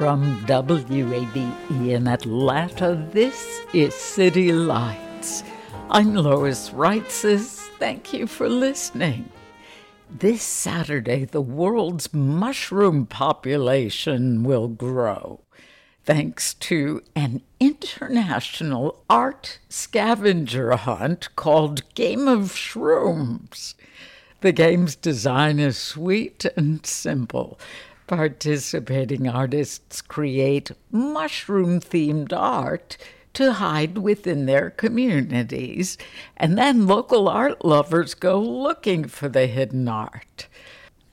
From WABE in Atlanta, this is City Lights. I'm Lois Reitzes. Thank you for listening. This Saturday, the world's mushroom population will grow thanks to an international art scavenger hunt called Game of Shrooms. The game's design is sweet and simple. Participating artists create mushroom themed art to hide within their communities, and then local art lovers go looking for the hidden art.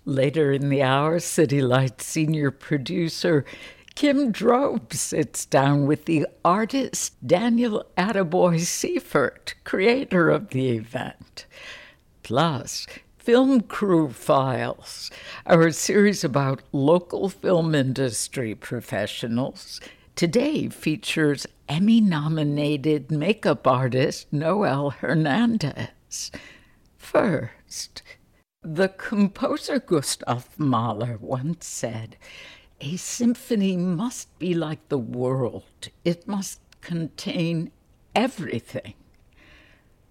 Later in the hour, City Light senior producer Kim Drobe sits down with the artist Daniel Attaboy Seifert, creator of the event. Plus, Film Crew Files, our series about local film industry professionals, today features Emmy nominated makeup artist Noel Hernandez. First, the composer Gustav Mahler once said, A symphony must be like the world, it must contain everything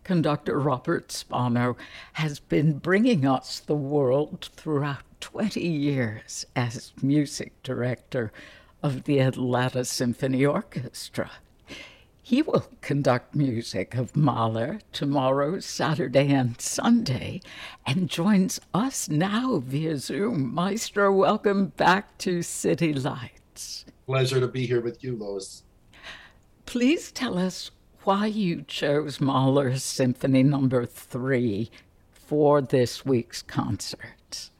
conductor Robert Spano has been bringing us the world throughout 20 years as music director of the Atlanta Symphony Orchestra. He will conduct music of Mahler tomorrow, Saturday, and Sunday, and joins us now via Zoom. Maestro, welcome back to City Lights. Pleasure to be here with you, Lois. Please tell us why you chose Mahler's Symphony Number no. Three for this week's concert.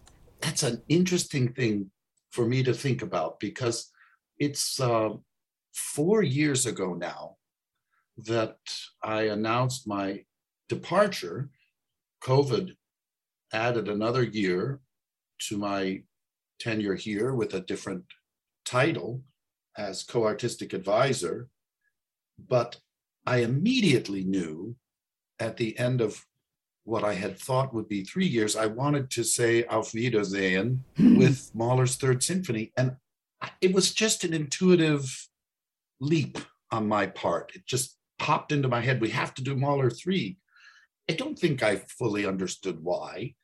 That's an interesting thing for me to think about because it's uh, four years ago now that I announced my departure. COVID added another year to my tenure here with a different title as co artistic advisor. But I immediately knew at the end of what I had thought would be three years, I wanted to say Auf Wiedersehen hmm. with Mahler's Third Symphony. And it was just an intuitive leap on my part. It just popped into my head. We have to do Mahler 3. I don't think I fully understood why.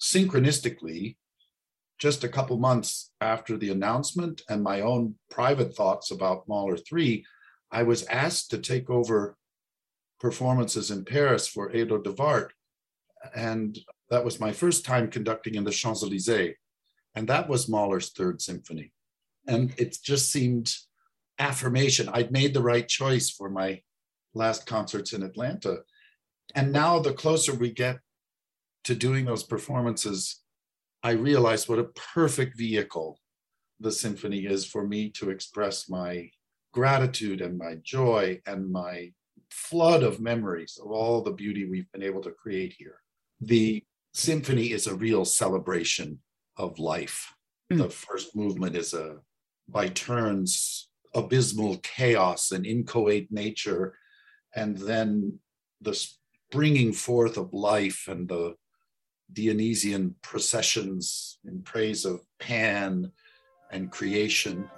Synchronistically, just a couple months after the announcement and my own private thoughts about Mahler 3, I was asked to take over performances in Paris for Edo de Waart. And that was my first time conducting in the Champs Elysees. And that was Mahler's Third Symphony. And it just seemed affirmation. I'd made the right choice for my last concerts in Atlanta. And now, the closer we get to doing those performances, I realize what a perfect vehicle the symphony is for me to express my gratitude and my joy and my flood of memories of all the beauty we've been able to create here. The symphony is a real celebration of life. Mm. The first movement is a, by turns, abysmal chaos and inchoate nature, and then the springing forth of life and the Dionysian processions in praise of Pan and creation.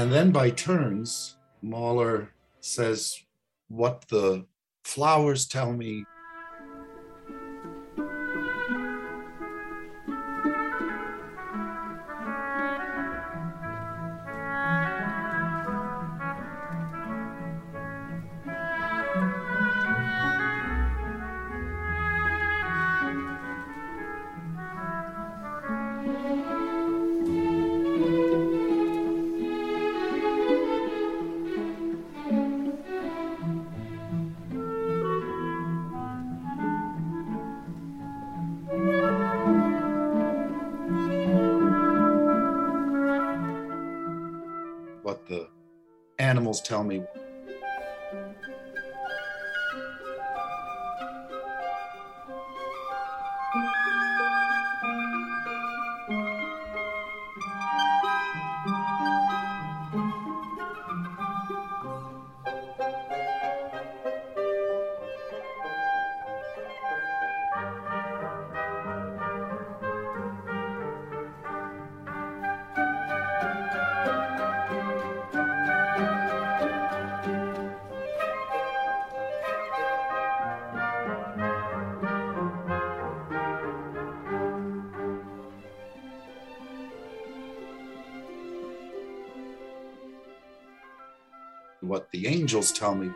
And then by turns, Mahler says what the flowers tell me. The angels tell me.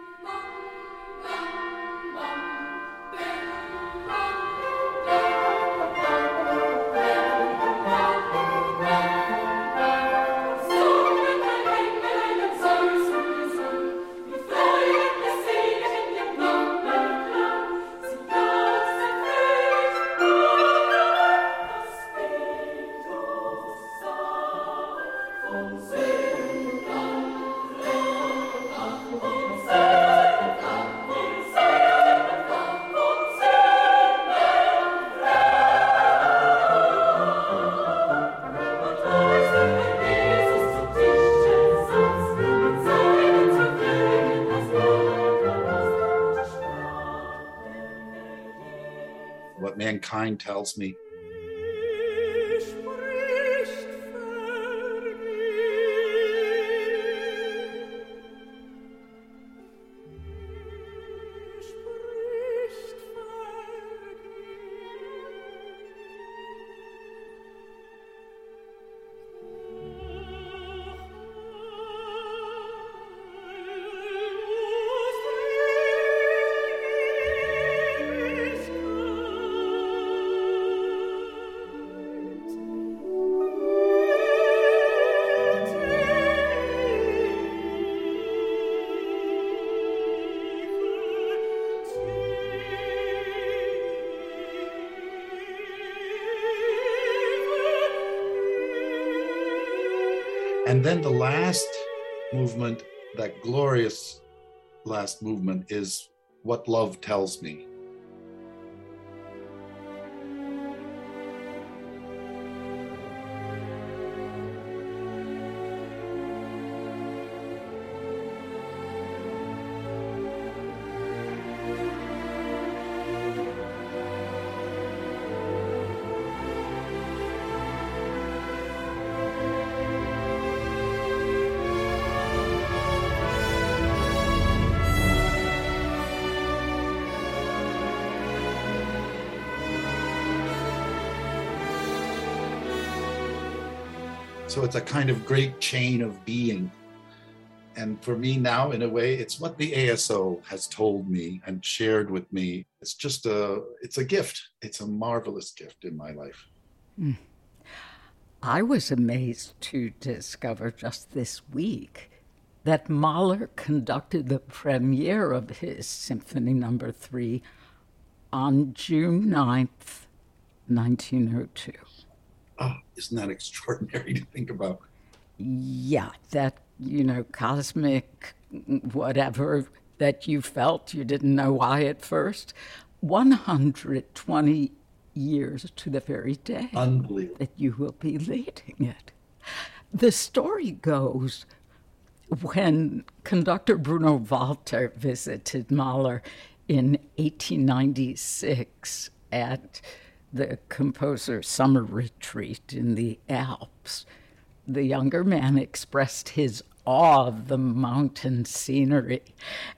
Mankind tells me. And then the last movement, that glorious last movement, is what love tells me. A kind of great chain of being. And for me now, in a way, it's what the ASO has told me and shared with me. It's just a, it's a gift. It's a marvelous gift in my life. Hmm. I was amazed to discover just this week that Mahler conducted the premiere of his Symphony Number no. 3 on June 9th, 1902. Ah, oh, isn't that extraordinary to think about? Yeah, that, you know, cosmic whatever that you felt, you didn't know why at first. 120 years to the very day that you will be leading it. The story goes when conductor Bruno Walter visited Mahler in 1896 at the composer's summer retreat in the Alps, the younger man expressed his awe of the mountain scenery.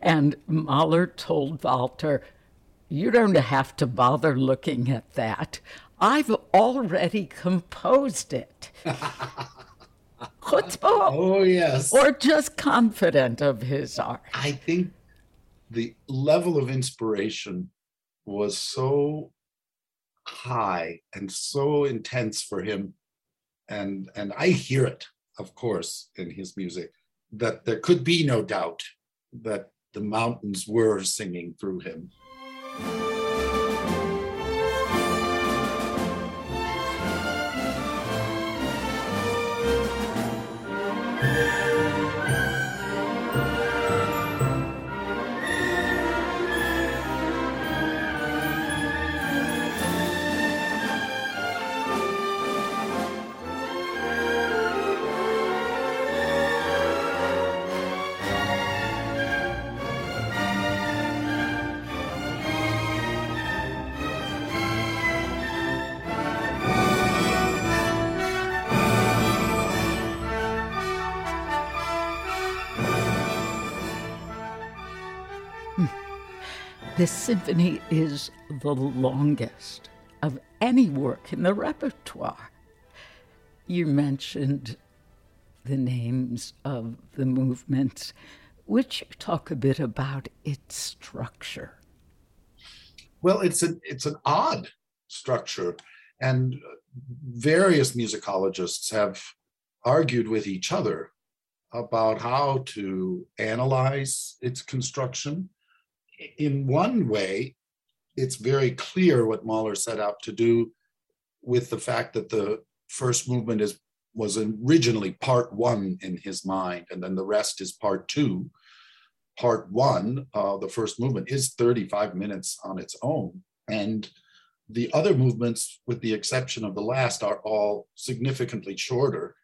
And Mahler told Walter, You don't have to bother looking at that. I've already composed it. Chutzpah. Oh, yes. Or just confident of his art. I think the level of inspiration was so high and so intense for him. And, and I hear it, of course, in his music, that there could be no doubt that the mountains were singing through him. This symphony is the longest of any work in the repertoire. You mentioned the names of the movements. Would you talk a bit about its structure? Well, it's an it's an odd structure, and various musicologists have argued with each other about how to analyze its construction in one way, it's very clear what Mahler set out to do with the fact that the first movement is was originally part one in his mind, and then the rest is part two. Part one, uh, the first movement, is 35 minutes on its own. And the other movements, with the exception of the last, are all significantly shorter.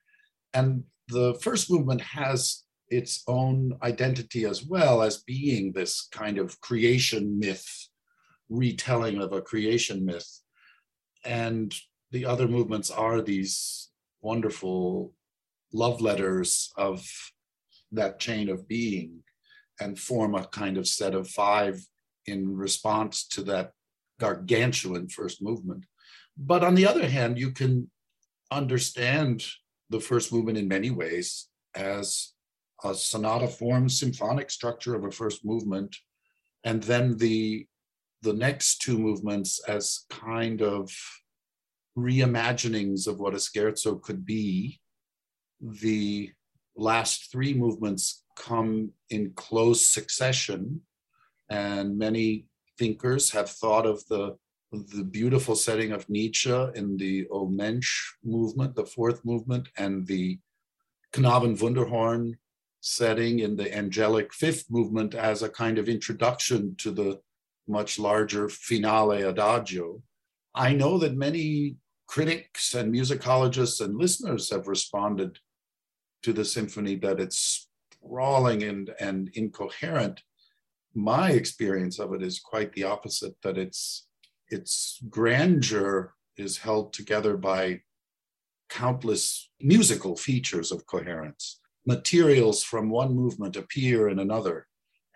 And the first movement has its own identity as well as being this kind of creation myth, retelling of a creation myth. And the other movements are these wonderful love letters of that chain of being and form a kind of set of five in response to that gargantuan first movement. But on the other hand, you can understand the first movement in many ways as a sonata form symphonic structure of a first movement, and then the the next two movements as kind of reimaginings of what a scherzo could be. The last three movements come in close succession, and many thinkers have thought of the the beautiful setting of Nietzsche in the O Mensch movement, the fourth movement, and the Knaben Wunderhorn setting in the angelic fifth movement as a kind of introduction to the much larger finale adagio. I know that many critics and musicologists and listeners have responded to the symphony that it's sprawling and, and incoherent. My experience of it is quite the opposite, that its, its grandeur is held together by countless musical features of coherence materials from one movement appear in another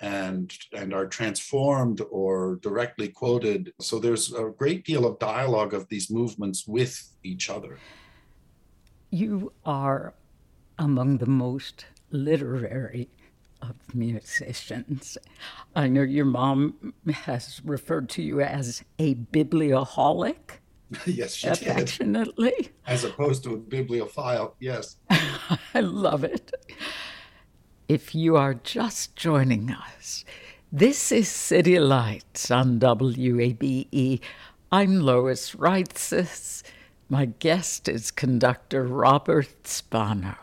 and and are transformed or directly quoted so there's a great deal of dialogue of these movements with each other you are among the most literary of musicians. I know your mom has referred to you as a biblioholic. yes, she affectionately. Did. As opposed to a bibliophile, yes. I love it. if you are just joining us, this is City Lights on WABE. I'm Lois Reitzes. My guest is conductor Robert Spano.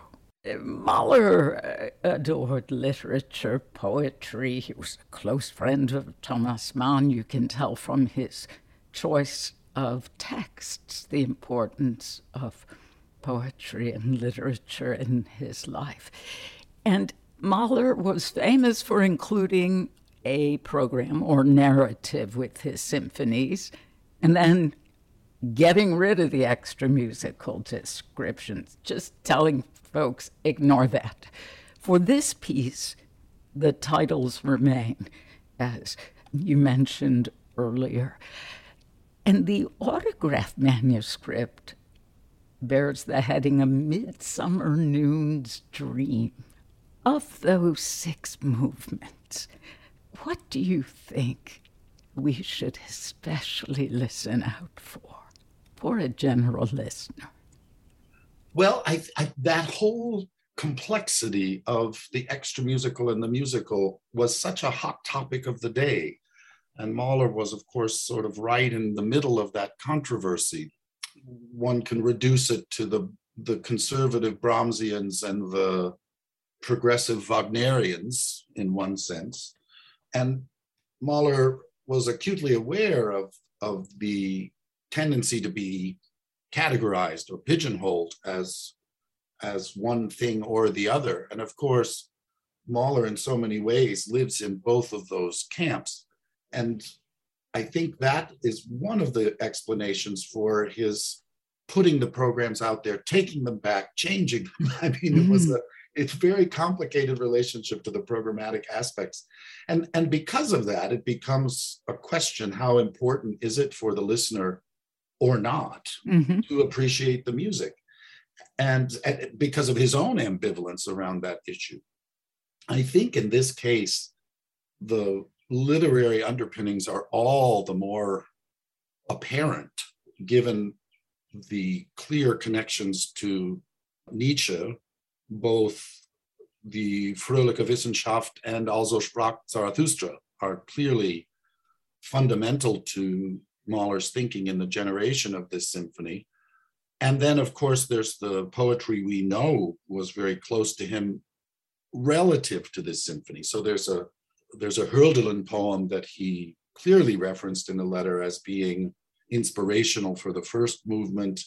Mahler adored literature, poetry. He was a close friend of Thomas Mann. You can tell from his choice of texts the importance of poetry and literature in his life. And Mahler was famous for including a program or narrative with his symphonies and then getting rid of the extra musical descriptions, just telling folks, ignore that. For this piece, the titles remain, as you mentioned earlier. And the autograph manuscript bears the heading A Midsummer Noon's Dream. Of those six movements, what do you think we should especially listen out for, for a general listener? Well, I, I, that whole complexity of the extra musical and the musical was such a hot topic of the day. And Mahler was, of course, sort of right in the middle of that controversy one can reduce it to the the conservative Brahmsians and the progressive Wagnerians in one sense. And Mahler was acutely aware of, of the tendency to be categorized or pigeonholed as, as one thing or the other. And of course, Mahler in so many ways lives in both of those camps. And I think that is one of the explanations for his putting the programs out there, taking them back, changing them. I mean, mm-hmm. it was mm-hmm. a it's very complicated relationship to the programmatic aspects. And, and because of that, it becomes a question how important is it for the listener or not mm-hmm. to appreciate the music? And, and because of his own ambivalence around that issue. I think in this case, the literary underpinnings are all the more apparent given the clear connections to Nietzsche, both the Fröhliche Wissenschaft and also Sprach Zarathustra are clearly fundamental to Mahler's thinking in the generation of this symphony. And then, of course, there's the poetry we know was very close to him relative to this symphony. So there's a there's a Hölderlin poem that he clearly referenced in the letter as being inspirational for the first movement.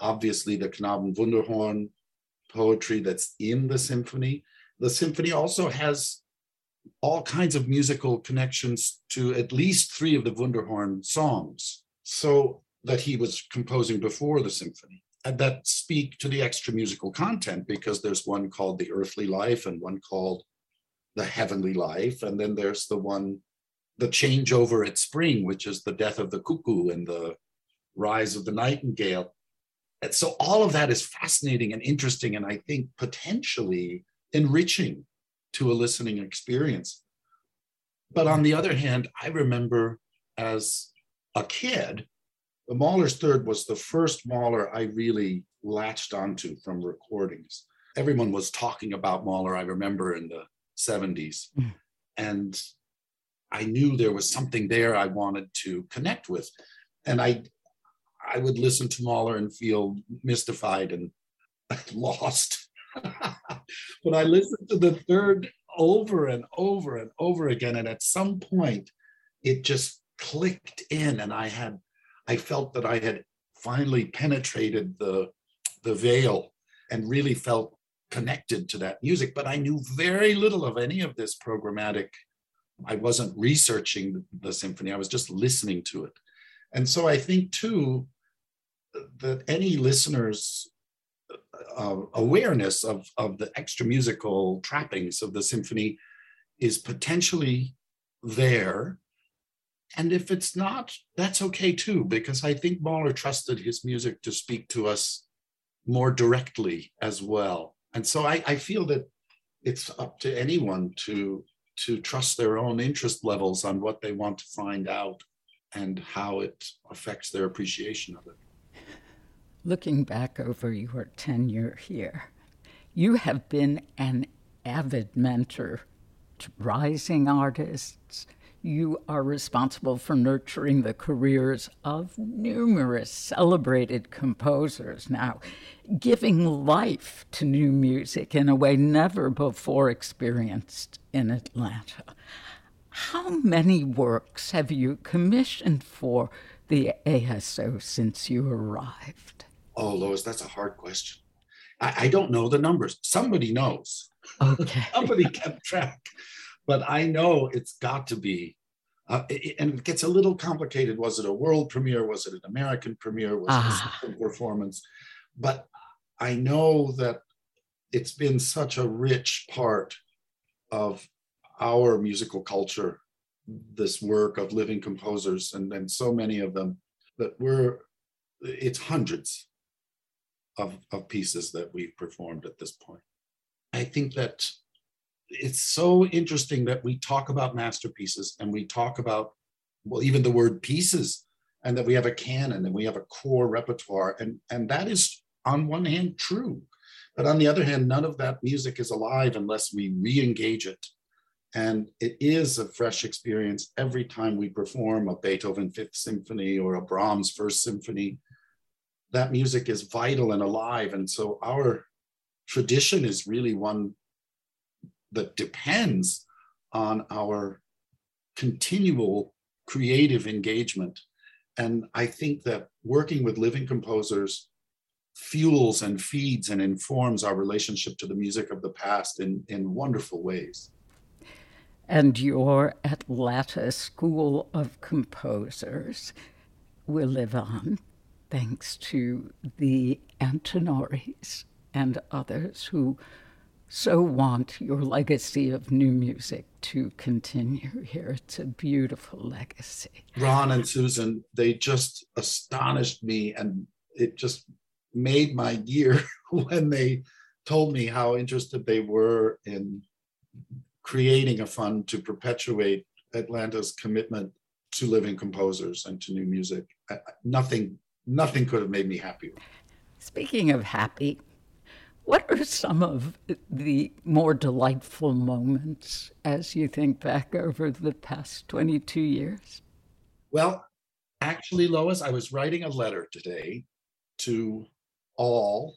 Obviously, the Knaben Wunderhorn poetry that's in the symphony. The symphony also has all kinds of musical connections to at least three of the Wunderhorn songs. So that he was composing before the symphony and that speak to the extra musical content because there's one called the earthly life and one called the heavenly life. And then there's the one, the changeover at spring, which is the death of the cuckoo and the rise of the nightingale. And so all of that is fascinating and interesting, and I think potentially enriching to a listening experience. But on the other hand, I remember as a kid, the Mahler's Third was the first Mahler I really latched onto from recordings. Everyone was talking about Mahler, I remember in the 70s. Mm. And I knew there was something there I wanted to connect with. And I I would listen to Mahler and feel mystified and lost. but I listened to the third over and over and over again. And at some point, it just clicked in, and I had, I felt that I had finally penetrated the, the veil and really felt connected to that music, but I knew very little of any of this programmatic. I wasn't researching the symphony, I was just listening to it. And so I think, too, that any listener's uh, awareness of, of the extra musical trappings of the symphony is potentially there. And if it's not, that's okay too, because I think Mahler trusted his music to speak to us more directly as well and so I, I feel that it's up to anyone to to trust their own interest levels on what they want to find out and how it affects their appreciation of it. Looking back over your tenure here, you have been an avid mentor to rising artists. You are responsible for nurturing the careers of numerous celebrated composers now, giving life to new music in a way never before experienced in Atlanta. How many works have you commissioned for the ASO since you arrived? Oh, Lois, that's a hard question. I, I don't know the numbers. Somebody knows. Okay. Somebody kept track. But I know it's got to be. Uh, it, and it gets a little complicated. Was it a world premiere? Was it an American premiere? Was ah. it a performance? But I know that it's been such a rich part of our musical culture, this work of living composers, and, and so many of them that we're, it's hundreds of, of pieces that we've performed at this point. I think that it's so interesting that we talk about masterpieces and we talk about, well, even the word pieces, and that we have a canon and we have a core repertoire. And, and that is, on one hand, true. But on the other hand, none of that music is alive unless we re engage it. And it is a fresh experience every time we perform a Beethoven Fifth Symphony or a Brahms First Symphony that music is vital and alive. And so our tradition is really one that depends on our continual creative engagement. And I think that working with living composers fuels and feeds and informs our relationship to the music of the past in, in wonderful ways. And your Atlanta School of Composers will live on thanks to the Antinoris and others who so want your legacy of new music to continue here. It's a beautiful legacy. Ron and Susan, they just astonished me and it just made my year when they told me how interested they were in creating a fund to perpetuate Atlanta's commitment to living composers and to new music. Nothing nothing could have made me happier. Speaking of happy, what are some of the more delightful moments as you think back over the past 22 years? Well, actually, Lois, I was writing a letter today to all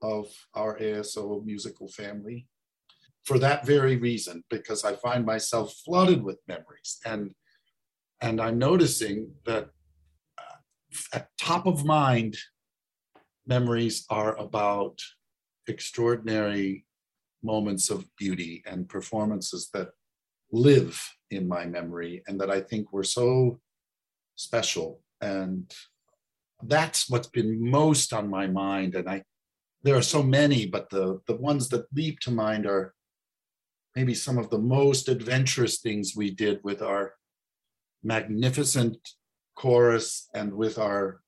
of our ASO musical family for that very reason, because I find myself flooded with memories. And, and I'm noticing that uh, at top of mind memories are about extraordinary moments of beauty and performances that live in my memory and that I think were so special. And that's what's been most on my mind. And I there are so many, but the the ones that leap to mind are maybe some of the most adventurous things we did with our magnificent chorus and with our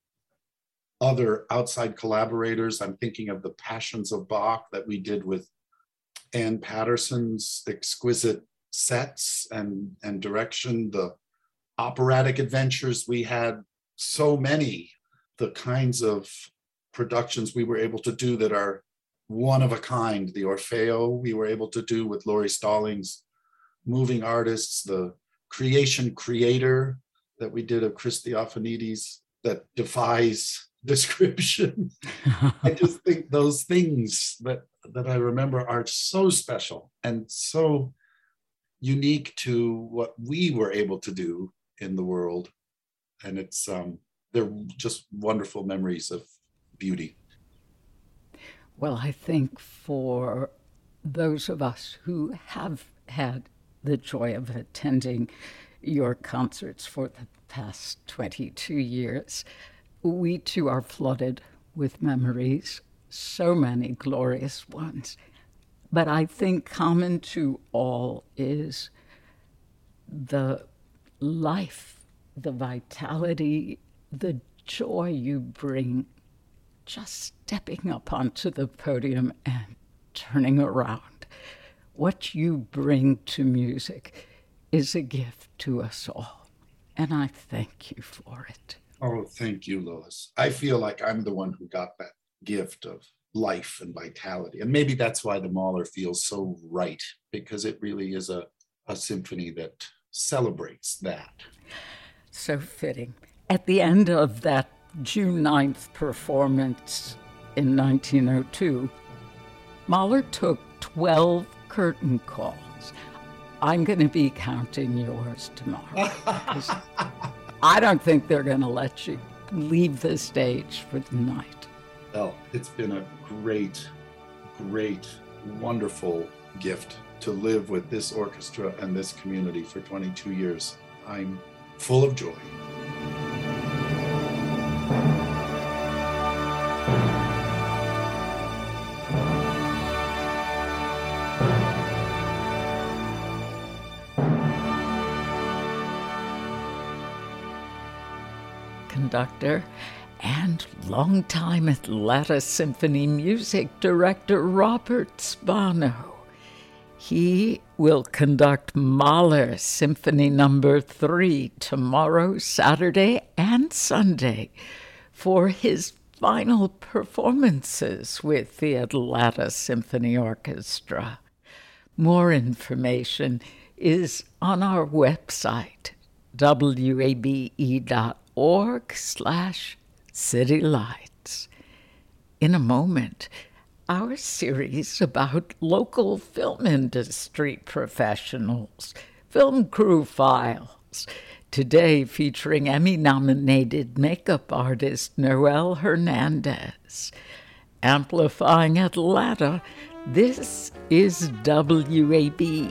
other outside collaborators. I'm thinking of the Passions of Bach that we did with Ann Patterson's exquisite sets and, and direction, the operatic adventures we had, so many, the kinds of productions we were able to do that are one of a kind. The Orfeo we were able to do with Lauri Stallings, moving artists, the creation creator that we did of Chris Theofanidis that defies description. I just think those things that that I remember are so special and so unique to what we were able to do in the world. And it's um they're just wonderful memories of beauty. Well, I think for those of us who have had the joy of attending your concerts for the past 22 years, we too are flooded with memories, so many glorious ones. But I think common to all is the life, the vitality, the joy you bring just stepping up onto the podium and turning around. What you bring to music is a gift to us all. And I thank you for it. Oh, thank you, Lois. I feel like I'm the one who got that gift of life and vitality. And maybe that's why the Mahler feels so right, because it really is a, a symphony that celebrates that. So fitting. At the end of that June 9th performance in 1902, Mahler took 12 curtain calls. I'm going to be counting yours tomorrow. I don't think they're going to let you leave the stage for the night. Well, it's been a great, great, wonderful gift to live with this orchestra and this community for 22 years. I'm full of joy. Conductor and longtime Atlanta Symphony music director Robert Spano. He will conduct Mahler Symphony Number no. 3 tomorrow, Saturday, and Sunday for his final performances with the Atlanta Symphony Orchestra. More information is on our website, wabe.org org slash city lights. In a moment, our series about local film industry professionals, film crew files. Today featuring Emmy nominated makeup artist Noel Hernandez. Amplifying Atlanta, this is WABE.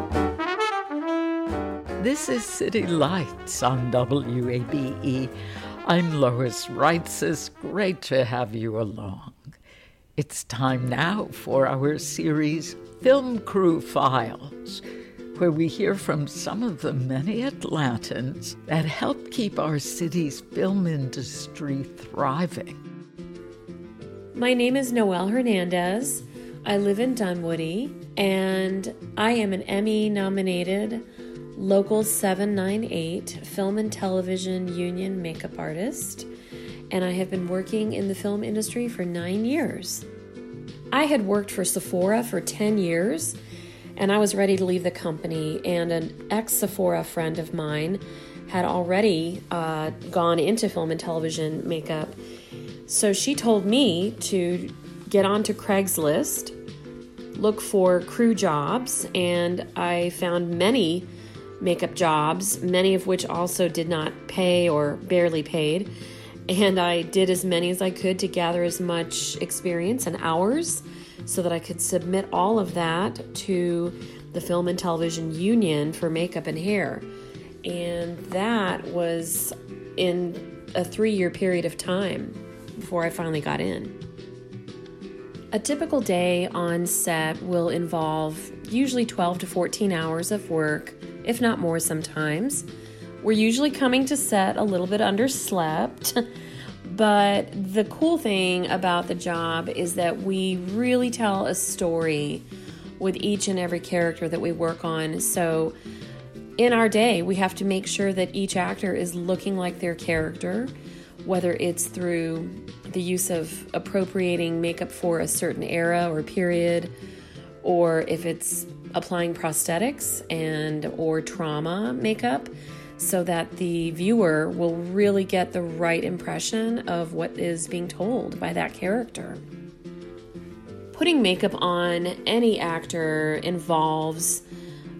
This is City Lights on WABE. I'm Lois Reitzes. Great to have you along. It's time now for our series Film Crew Files, where we hear from some of the many Atlantans that help keep our city's film industry thriving. My name is Noel Hernandez. I live in Dunwoody, and I am an Emmy nominated Local 798 Film and Television Union makeup artist, and I have been working in the film industry for nine years. I had worked for Sephora for 10 years, and I was ready to leave the company, and an ex Sephora friend of mine had already uh, gone into film and television makeup. So she told me to get onto Craigslist, look for crew jobs, and I found many makeup jobs, many of which also did not pay or barely paid. And I did as many as I could to gather as much experience and hours so that I could submit all of that to the Film and Television Union for makeup and hair. And that was in a three year period of time before I finally got in. A typical day on set will involve usually 12 to 14 hours of work if not more sometimes. We're usually coming to set a little bit underslept. But the cool thing about the job is that we really tell a story with each and every character that we work on. So, in our day, we have to make sure that each actor is looking like their character, whether it's through the use of appropriating makeup for a certain era or period, or if it's applying prosthetics and or trauma makeup so that the viewer will really get the right impression of what is being told by that character. putting makeup on any actor involves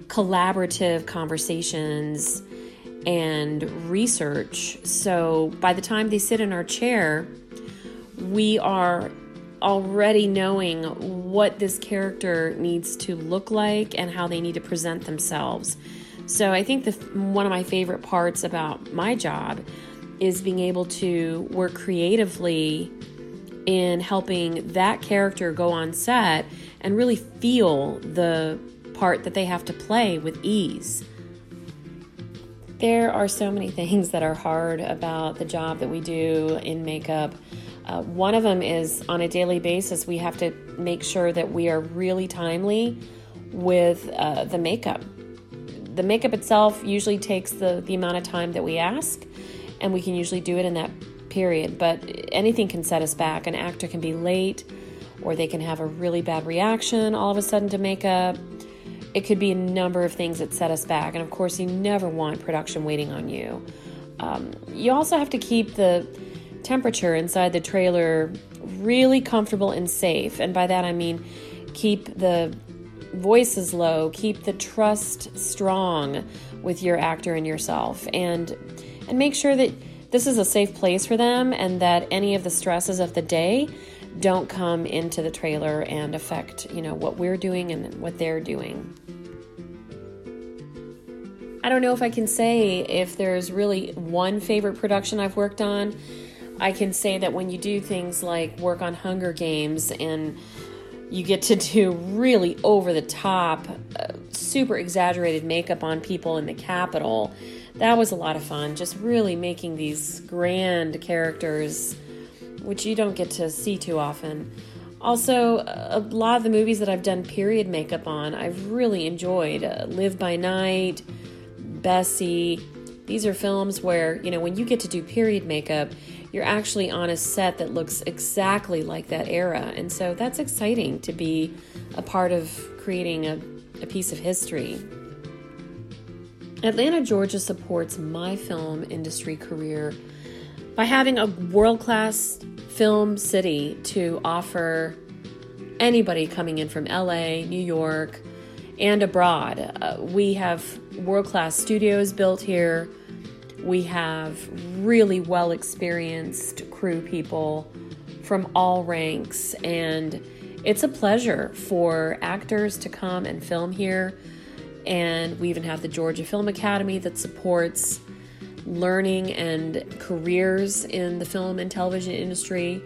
collaborative conversations and research. So by the time they sit in our chair, we are already knowing what this character needs to look like and how they need to present themselves. So I think the one of my favorite parts about my job is being able to work creatively in helping that character go on set and really feel the part that they have to play with ease. There are so many things that are hard about the job that we do in makeup. Uh, one of them is on a daily basis, we have to make sure that we are really timely with uh, the makeup. The makeup itself usually takes the, the amount of time that we ask, and we can usually do it in that period. But anything can set us back. An actor can be late, or they can have a really bad reaction all of a sudden to makeup. It could be a number of things that set us back. And of course, you never want production waiting on you. Um, you also have to keep the temperature inside the trailer really comfortable and safe. And by that I mean keep the voices low, keep the trust strong with your actor and yourself and and make sure that this is a safe place for them and that any of the stresses of the day don't come into the trailer and affect, you know, what we're doing and what they're doing. I don't know if I can say if there's really one favorite production I've worked on. I can say that when you do things like work on Hunger Games and you get to do really over the top, uh, super exaggerated makeup on people in the Capitol, that was a lot of fun. Just really making these grand characters, which you don't get to see too often. Also, a lot of the movies that I've done period makeup on, I've really enjoyed. Uh, Live by Night, Bessie. These are films where, you know, when you get to do period makeup, you're actually on a set that looks exactly like that era. And so that's exciting to be a part of creating a, a piece of history. Atlanta, Georgia supports my film industry career by having a world class film city to offer anybody coming in from LA, New York, and abroad. Uh, we have world class studios built here. We have really well experienced crew people from all ranks, and it's a pleasure for actors to come and film here. And we even have the Georgia Film Academy that supports learning and careers in the film and television industry.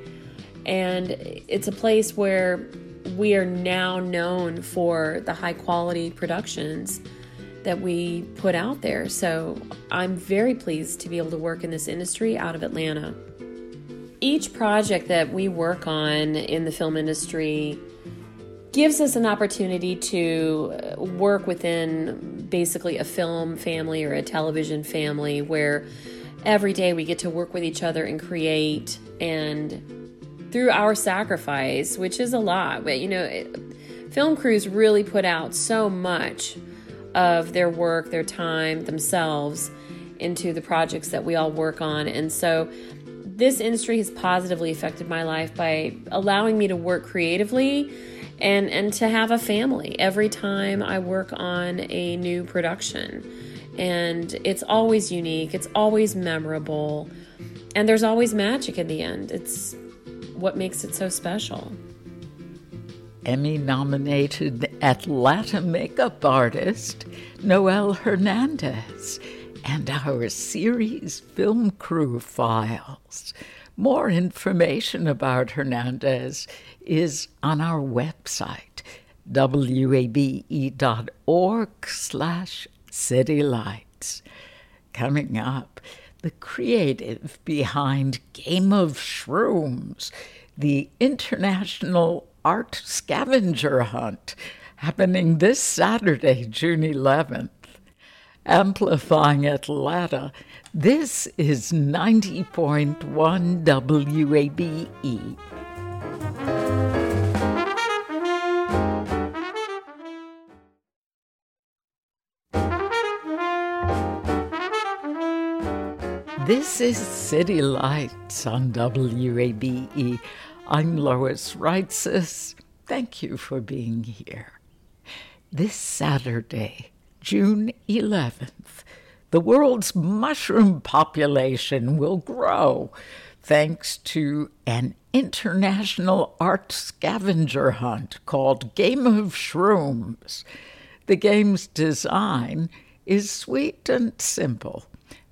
And it's a place where we are now known for the high quality productions that we put out there. So I'm very pleased to be able to work in this industry out of Atlanta. Each project that we work on in the film industry gives us an opportunity to uh, work within basically a film family or a television family where every day we get to work with each other and create and through our sacrifice, which is a lot. But you know, film crews really put out so much of their work, their time, themselves into the projects that we all work on. And so this industry has positively affected my life by allowing me to work creatively and and to have a family every time I work on a new production. And it's always unique, it's always memorable, and there's always magic in the end. It's what makes it so special. Emmy nominated Atlanta makeup artist Noel Hernandez and our series film crew files. More information about Hernandez is on our website, wabe.org slash citylights. Coming up, the creative behind Game of Shrooms, the international art scavenger hunt happening this Saturday, June 11th. Amplifying Atlanta, this is 90.1 WABE. This is City Lights on WABE. I'm Lois Reitzes. thank you for being here. This Saturday, June 11th, the world's mushroom population will grow thanks to an international art scavenger hunt called Game of Shrooms. The game's design is sweet and simple.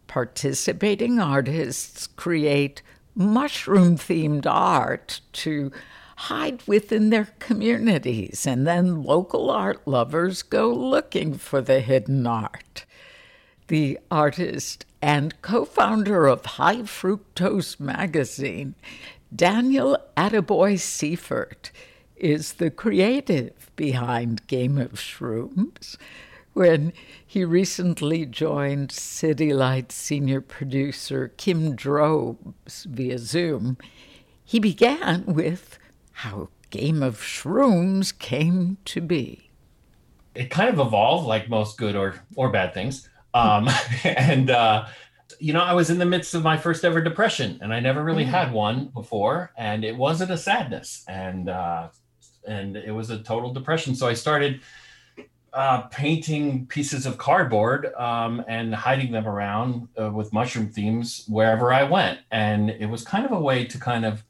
Participating artists create mushroom themed art to hide within their communities, and then local art lovers go looking for the hidden art. The artist and co founder of High Fructose magazine, Daniel Attaboy Seifert, is the creative behind Game of Shrooms. When he recently joined City Lights senior producer Kim Drobes via Zoom, he began with how Game of Shrooms came to be. It kind of evolved like most good or or bad things. Um, and uh, you know, I was in the midst of my first ever depression, and I never really mm. had one before, and it wasn't a sadness, and uh, and it was a total depression. So I started uh, painting pieces of cardboard um, and hiding them around uh, with mushroom themes wherever I went, and it was kind of a way to kind of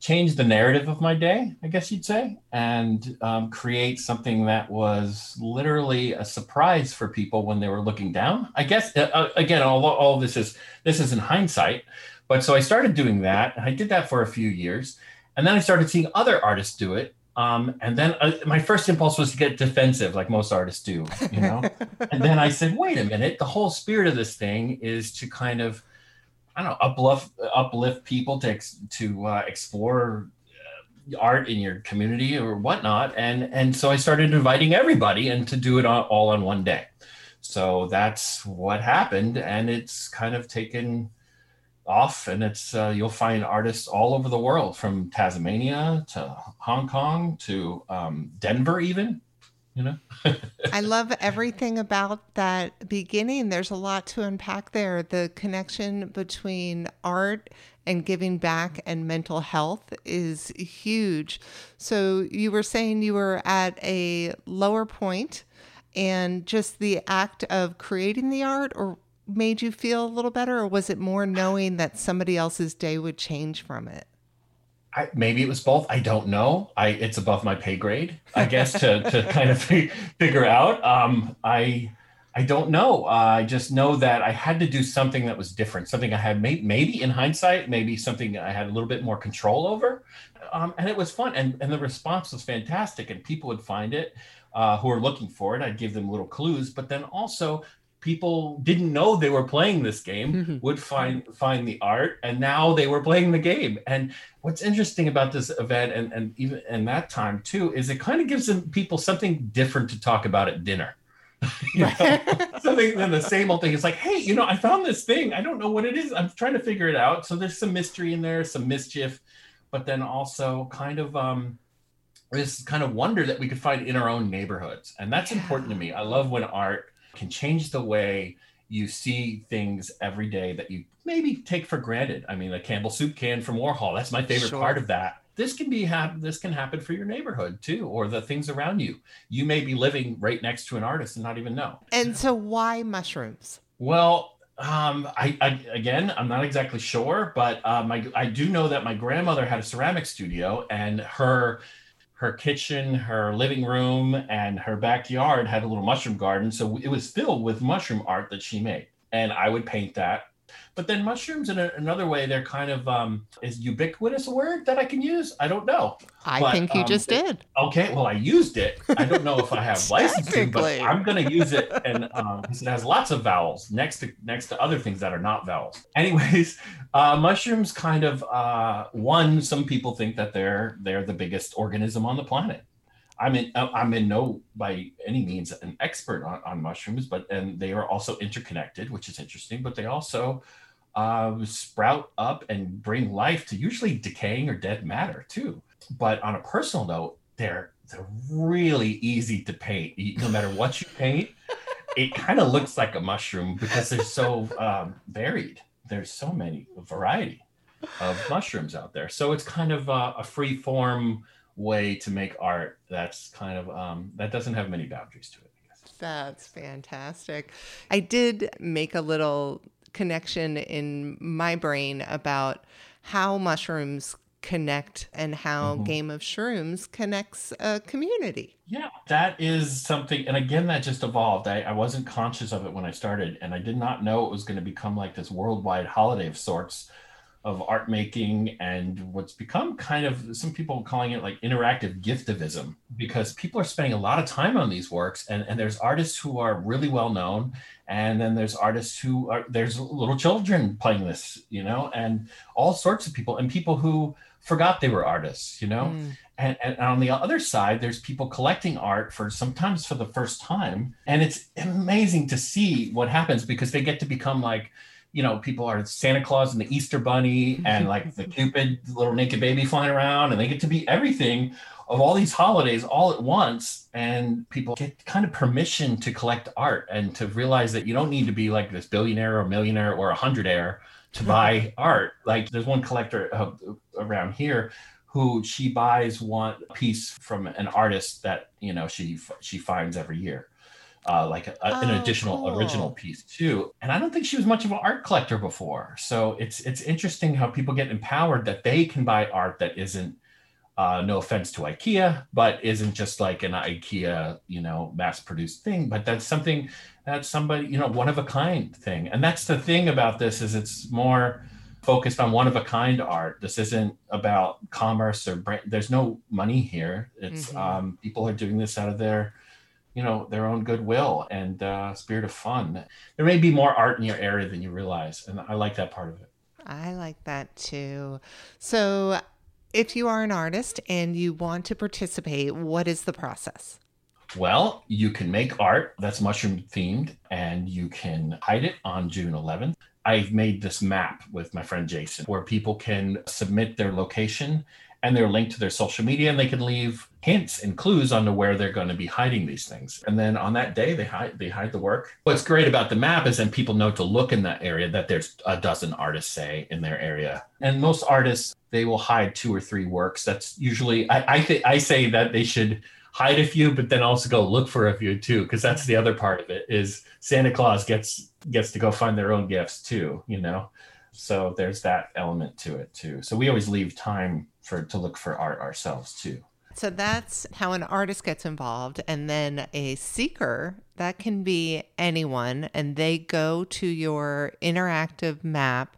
change the narrative of my day, I guess you'd say, and um, create something that was literally a surprise for people when they were looking down. I guess uh, uh again, all all this is this is in hindsight, but so I started doing that. I did that for a few years, and then I started seeing other artists do it. Um, and then uh, my first impulse was to get defensive, like most artists do, you know. and then I said, "Wait a minute! The whole spirit of this thing is to kind of I don't know, uplift uplift people to to uh, explore uh, art in your community or whatnot, and and so I started inviting everybody and to do it all, all on one day. So that's what happened, and it's kind of taken off, and it's uh, you'll find artists all over the world, from Tasmania to Hong Kong to um, Denver, even you know? I love everything about that beginning. There's a lot to unpack there. The connection between art and giving back and mental health is huge. So you were saying you were at a lower point and just the act of creating the art or made you feel a little better or was it more knowing that somebody else's day would change from it I, maybe it was both. I don't know. I it's above my pay grade, I guess, to to kind of figure out. Um, I I don't know. Uh, I just know that I had to do something that was different, something I had may, maybe in hindsight, maybe something I had a little bit more control over, um, and it was fun. And and the response was fantastic, and people would find it. Uh, who are looking for it. I'd give them little clues, but then also people didn't know they were playing this game mm-hmm. would find find the art and now they were playing the game. And what's interesting about this event and, and even in that time too is it kind of gives them people something different to talk about at dinner. You know? something than the same old thing. It's like hey you know i found this thing. I don't know what it is. I'm trying to figure it out. So there's some mystery in there some mischief but then also kind of um this kind of wonder that we could find in our own neighborhoods. And that's yeah. important to me. I love when art can change the way you see things every day that you maybe take for granted. I mean, a Campbell soup can from Warhol, that's my favorite sure. part of that. This can be hap- this can happen for your neighborhood too, or the things around you. You may be living right next to an artist and not even know. And so, why mushrooms? Well, um, I, I, again, I'm not exactly sure, but uh, my I do know that my grandmother had a ceramic studio, and her her kitchen, her living room, and her backyard had a little mushroom garden. So it was filled with mushroom art that she made. And I would paint that but then mushrooms, in a, another way, they're kind of um, is ubiquitous a word that I can use? I don't know. I but, think you um, just did. Okay, well, I used it. I don't know if I have licensing, but I'm going to use it, and um, it has lots of vowels next to next to other things that are not vowels. Anyways, uh, mushrooms kind of uh, one. Some people think that they're they're the biggest organism on the planet. I'm in I'm in no by any means an expert on, on mushrooms, but and they are also interconnected, which is interesting. But they also uh, sprout up and bring life to usually decaying or dead matter too. But on a personal note, they're they're really easy to paint. No matter what you paint, it kind of looks like a mushroom because they're so um, varied. There's so many variety of mushrooms out there. So it's kind of a, a free form way to make art that's kind of um, that doesn't have many boundaries to it. I guess. That's fantastic. I did make a little connection in my brain about how mushrooms connect and how Mhm. Game of Shrooms connects a community. Yeah, that is something. And again, that just evolved. I, I wasn't conscious of it when I started, and I did not know it was going to become like this worldwide holiday of sorts of art making and what's become kind of some people calling it like interactive giftivism because people are spending a lot of time on these works and, and there's artists who are really well known and then there's artists who are there's little children playing this you know and all sorts of people and people who forgot they were artists you know Mm. and, and on the other side there's people collecting art for sometimes for the first time and it's amazing to see what happens because they get to become like you know people are santa claus and the easter bunny and like the cupid little naked baby flying around and they get to be everything of all these holidays all at once and people get kind of permission to collect art and to realize that you don't need to be like this billionaire or millionaire or a hundredaire to buy art. Like there's one collector uh, around here who she buys one piece from an artist that you know she she finds every year uh, like a, a- an Oh, additional cool. original piece too. And i don't think she was much of an art collector before. So it's it's interesting how people get empowered that they can buy art that isn't uh, no offense to ikea but isn't just like an ikea you know mass produced thing but that's something that's somebody you know one of a kind thing. And that's the thing about this is it's more focused on one of a kind art. This isn't about commerce or brand there's no money here. It's Mhm. um, people are doing this out of their you know their own goodwill and uh, spirit of fun there may be more art in your area than you realize and i like that part of it I like that too. So, if you are an artist and you want to participate, what is the process? Well, you can make art that's mushroom themed and you can hide it on June 11th. I've made this map with my friend Jason where people can submit their location and they're linked to their social media and they can leave hints and clues onto where they're going to be hiding these things. And then on that day they hide they hide the work. What's great about the map is then people know to look in that area that there's a dozen artists say in their area. And most artists they will hide two or three works. That's usually I I, th- I say that they should hide a few but then also go look for a few too because that's the other part of it is santa claus gets gets to go find their own gifts too you know so there's that element to it too so we always leave time for to look for art ourselves too So that's how an artist gets involved. And then a seeker, that can be anyone, and they go to your interactive map.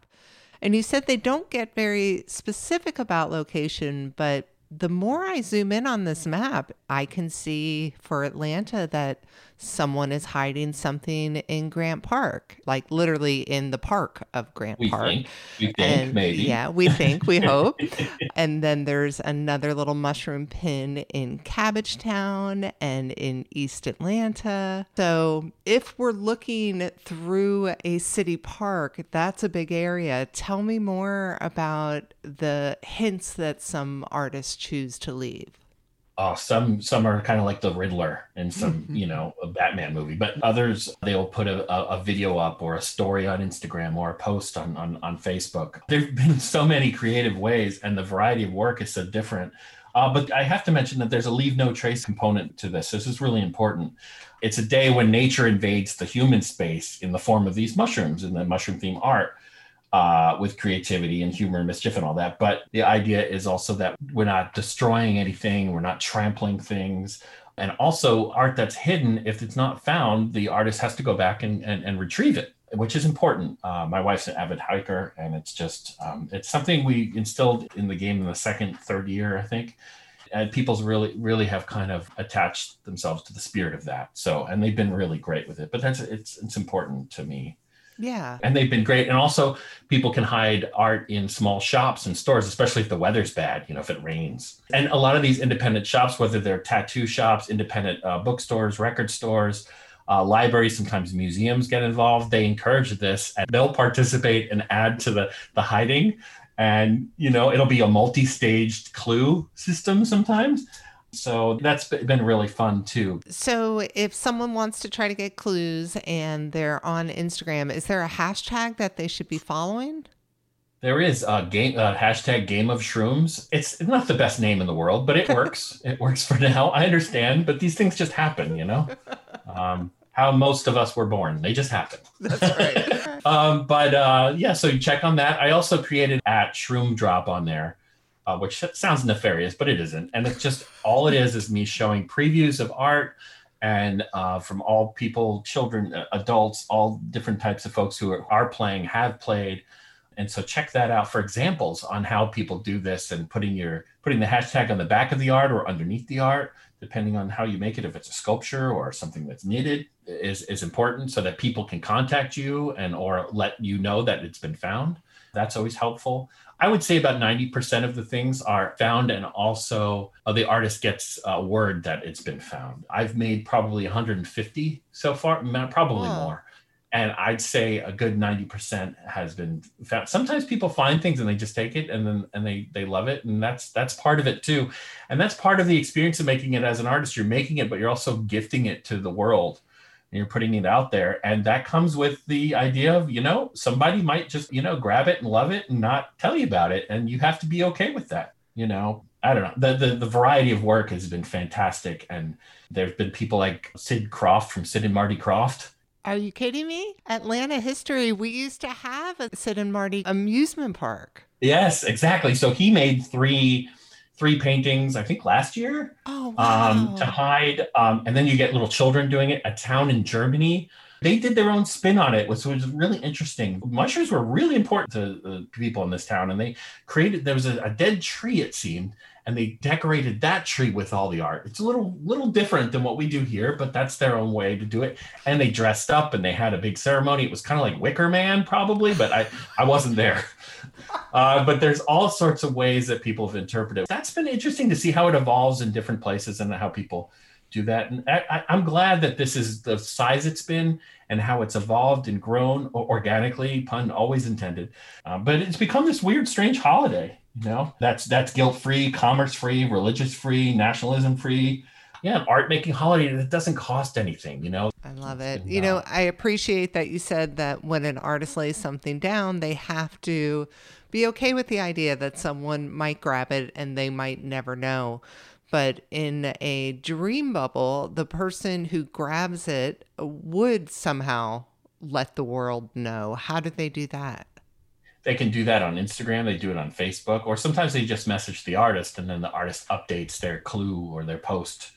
And you said they don't get very specific about location, but the more I zoom in on this map, I can see for Atlanta that someone is hiding something in Grant Park, like literally in the park of Grant we Park. think we think And maybe Yeah, we think, we hope. and then there's another little mushroom pin in Cabbagetown and in East Atlanta. So if we're looking through a city park, that's a big area. Tell me more about the hints that some artists choose to leave. Oh, some some are kind of like the Riddler in some you know a Batman movie, but others they'll put a, a, a video up or a story on Instagram or a post on, on on Facebook. There've been so many creative ways, and the variety of work is so different. Uh, but I have to mention that there's a leave no trace component to this. This is really important. It's a day when nature invades the human space in the form of these mushrooms and the mushroom theme art uh, with creativity and humor and mischief and all that. But the idea is also that we're not destroying anything, we're not trampling things. And also, art that's hidden, if it's not found, the artist has to go back and, and, and retrieve it, which is important. Uh, my wife's an avid hiker, and it's just, um, it's something we instilled in the game in the second, third year, I think. And people's really, really have kind of attached themselves to the spirit of that. So, and they've been really great with it. But that's, it's, it's important to me Yeah. and they've been great. And also people can hide art in small shops and stores especially if the weather's bad you know if it rains. And a lot of these independent shops whether they're tattoo shops independent uh, bookstores record stores uh, libraries sometimes museums get involved they encourage this and they'll participate and add to the the hiding. And you know it'll be a multi-staged clue system sometimes so that's been really fun too So if someone wants to try to get clues and they're on Instagram, is there a hashtag that they should be following? There is a game uh, hashtag Game of Shrooms. It's not the best name in the world, but it works. it works for now. I understand, but these things just happen, you know. Um, how most of us were born. They just happen. That's right. um, but uh, yeah, so you check on that. I also created at Shroom Drop on there, uh, which sounds nefarious, but it isn't. And it's just all it is is me showing previews of art and uh, from all people, children, uh, adults, all different types of folks who are, are playing, have played. And so check that out for examples on how people do this and putting your putting the hashtag on the back of the art or underneath the art depending on how you make it, if it's a sculpture or something that's knitted, is, is important so that people can contact you and or let you know that it's been found. That's always helpful. I would say about 90% of the things are found, and also uh, the artist gets a word that it's been found. I've made probably 150 so far, probably more and I'd say a good 90% has been found. Sometimes people find things and they just take it and then and they they love it and that's that's part of it too. And that's part of the experience of making it as an artist. You're making it but you're also gifting it to the world. And you're putting it out there and that comes with the idea of, you know, somebody might just, you know, grab it and love it and not tell you about it and you have to be okay with that, you know. I don't know. The, the the variety of work has been fantastic and there's been people like Sid Krofft from Sid and Marty Krofft are you kidding me? Atlanta history, we used to have a Sid and Marty amusement park. Yes, exactly. So he made three three paintings, I think last year. Oh, wow. Um, to hide. Um, and then you get little children doing it. A town in Germany. They did their own spin on it, which was really interesting. Mushrooms were really important to the people in this town, and they created. There was a, a dead tree, it seemed, and they decorated that tree with all the art. It's a little little different than what we do here, but that's their own way to do it. And they dressed up and they had a big ceremony. It was kind of like Wicker Man, probably, but I I wasn't there. Uh, but there's all sorts of ways that people have interpreted. That's been interesting to see how it evolves in different places and how people do that. And I, am glad that this is the size it's been and how it's evolved and grown organically, pun always intended. Uh, but it's become this weird, strange holiday you know that's that's guilt free commerce free religious free nationalism free yeah art making holiday that doesn't cost anything you know? I love it. You know i appreciate that you said that when an artist lays something down they have to be okay with the idea that someone might grab it and they might never know. But in a dream bubble the person who grabs it would somehow let the world know. How do they do that they can do that on Instagram. They do it on Facebook, or sometimes they just message the artist, and then the artist updates their clue or their post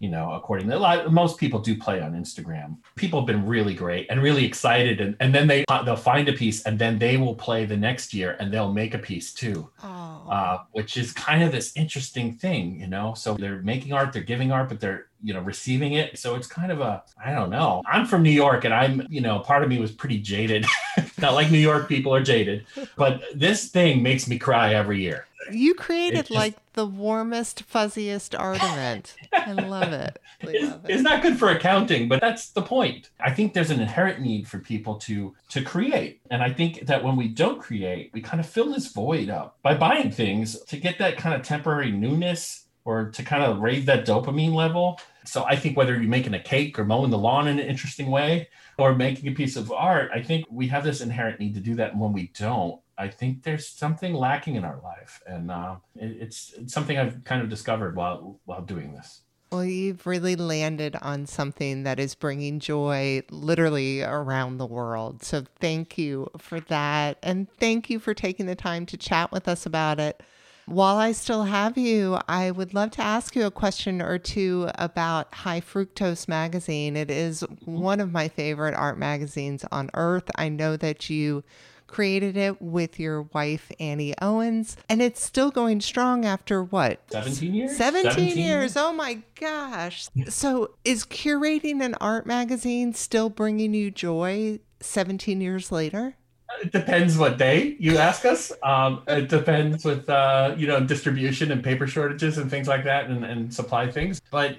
you know, according to lot, most people do play on Instagram. People have been really great and really excited, and, and then they they'll find a piece, and then they will play the next year, and they'll make a piece too, oh. uh, which is kind of this interesting thing, you know. So they're making art, they're giving art, but they're you know receiving it. So it's kind of a I don't know. I'm from New York, and I'm you know part of me was pretty jaded. Not like New York people are jaded, but this thing makes me cry every year. You created just, like the warmest, fuzziest art event. I love it. it's, it. it's not good for accounting, but that's the point. I think there's an inherent need for people to to create, and I think that when we don't create, we kind of fill this void up by buying things to get that kind of temporary newness or to kind of raise that dopamine level. So I think whether you're making a cake or mowing the lawn in an interesting way or making a piece of art, I think we have this inherent need to do that. And when we don't, I think there's something lacking in our life, and uh, it, it's, it's something I've kind of discovered while while doing this. Well, you've really landed on something that is bringing joy literally around the world. So thank you for that, and thank you for taking the time to chat with us about it. While I still have you, I would love to ask you a question or two about High Fructose Magazine. It is one of my favorite art magazines on earth. I know that you created it with your wife, Annie Owens, and it's still going strong after what? 17 years? 17, 17 years. Oh my gosh. So, is curating an art magazine still bringing you joy 17 years later? It depends what day you ask us. Um, it depends with uh, you know distribution and paper shortages and things like that, and, and supply things. But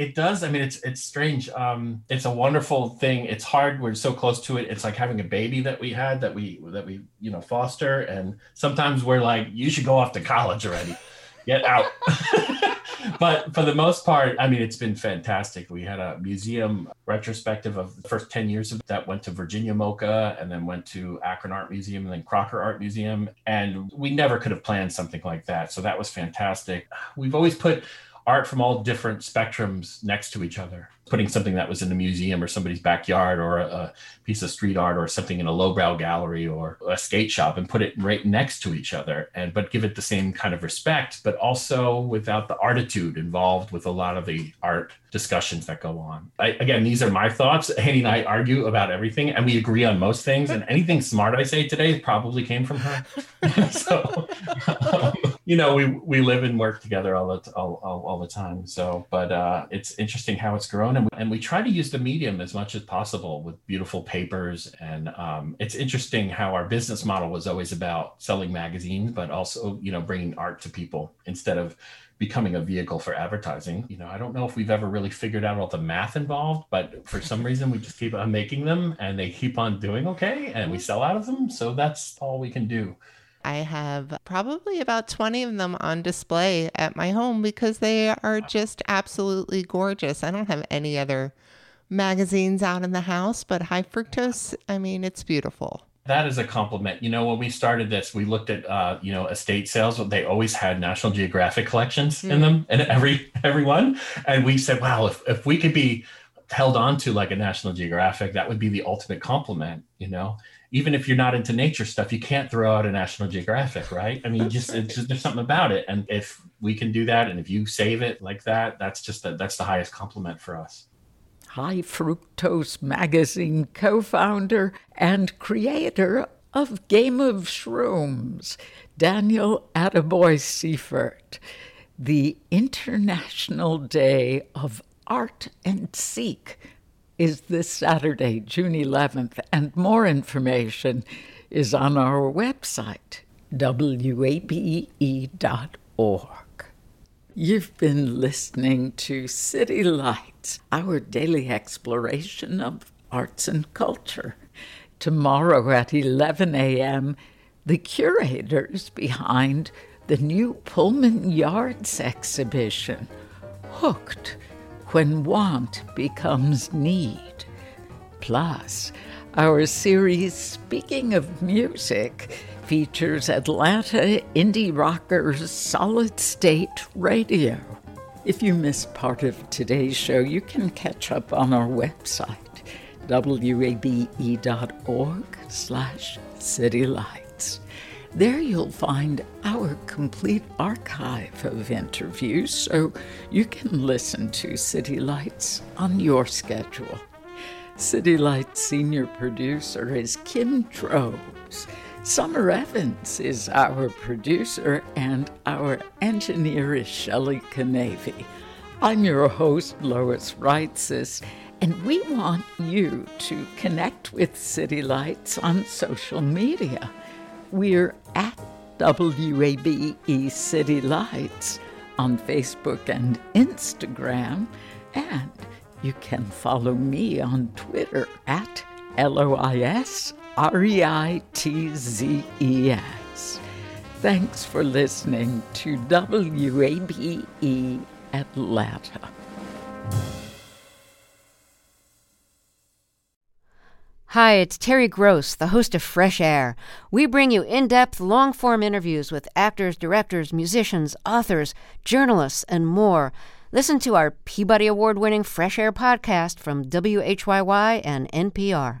it does. I mean, it's it's strange. Um, it's a wonderful thing. It's hard. We're so close to it. It's like having a baby that we had that we that we you know foster. And sometimes we're like, you should go off to college already, get out. but for the most part, I mean, it's been fantastic. We had a museum retrospective of the first 10 years of that went to Virginia MoCA and then went to Akron Art Museum and then Crocker Art Museum. And we never could have planned something like that. So that was fantastic. We've always put art from all different spectrums next to each other putting something that was in a museum or somebody's backyard or a, a, piece of street art or something in a lowbrow gallery or a skate shop and put it right next to each other and but give it the same kind of respect but also without the artitude involved with a lot of the art discussions that go on. I, again these are my thoughts. Annie and I argue about everything and we agree on most things and anything smart I say today probably came from her. So um, you know we we live and work together all the all, all, all the time. So but uh, it's interesting how it's grown and we, and we try to use the medium as much as possible with beautiful papers. And um, it's interesting how our business model was always about selling magazines, but also, you know, bringing art to people instead of becoming a vehicle for advertising. You know, I don't know if we've ever really figured out all the math involved, but for some reason we just keep on making them and they keep on doing okay and we sell out of them. So that's all we can do. I have probably about 20 of them on display at my home because they are just absolutely gorgeous. I don't have any other magazines out in the house, but High Fructose, I mean, it's beautiful. That is a compliment. You know, when we started this, we looked at uh, you know estate sales. They always had National Geographic collections mm. in them, and every every one. And we said, wow, if if we could be held on to like a National Geographic, that would be the ultimate compliment. You know, even if you're not into nature stuff, you can't throw out a National Geographic, right? I mean, just, just there's something about it, and if we can do that, and if you save it like that, that's just a, that's the highest compliment for us. High Fructose Magazine co-founder and creator of Game of Shrooms, Daniel Attaboy Seifert. The International Day of Art and Seek is this Saturday, June 11th, and more information is on our website, wabe.org. You've been listening to City Lights, our daily exploration of arts and culture. Tomorrow at 11 a.m., the curators behind the new Pullman Yards exhibition, Hooked when want becomes need. Plus, our series Speaking of Music features Atlanta indie rockers Solid State Radio. If you missed part of today's show, you can catch up on our website, wabe.org slash citylight. There you'll find our complete archive of interviews so you can listen to City Lights on your schedule. City Lights senior producer is Kim Drobes. Summer Evans is our producer, and our engineer is Shelley Canavy. I'm your host, Lois Reitzes, and we want you to connect with City Lights on social media. We're at WABE City Lights on Facebook and Instagram, and you can follow me on Twitter at L O I S R E I T Z E S. Thanks for listening to WABE Atlanta. Hi, it's Terry Gross, the host of Fresh Air. We bring you in depth, long form interviews with actors, directors, musicians, authors, journalists, and more. Listen to our Peabody Award winning Fresh Air podcast from WHYY and NPR.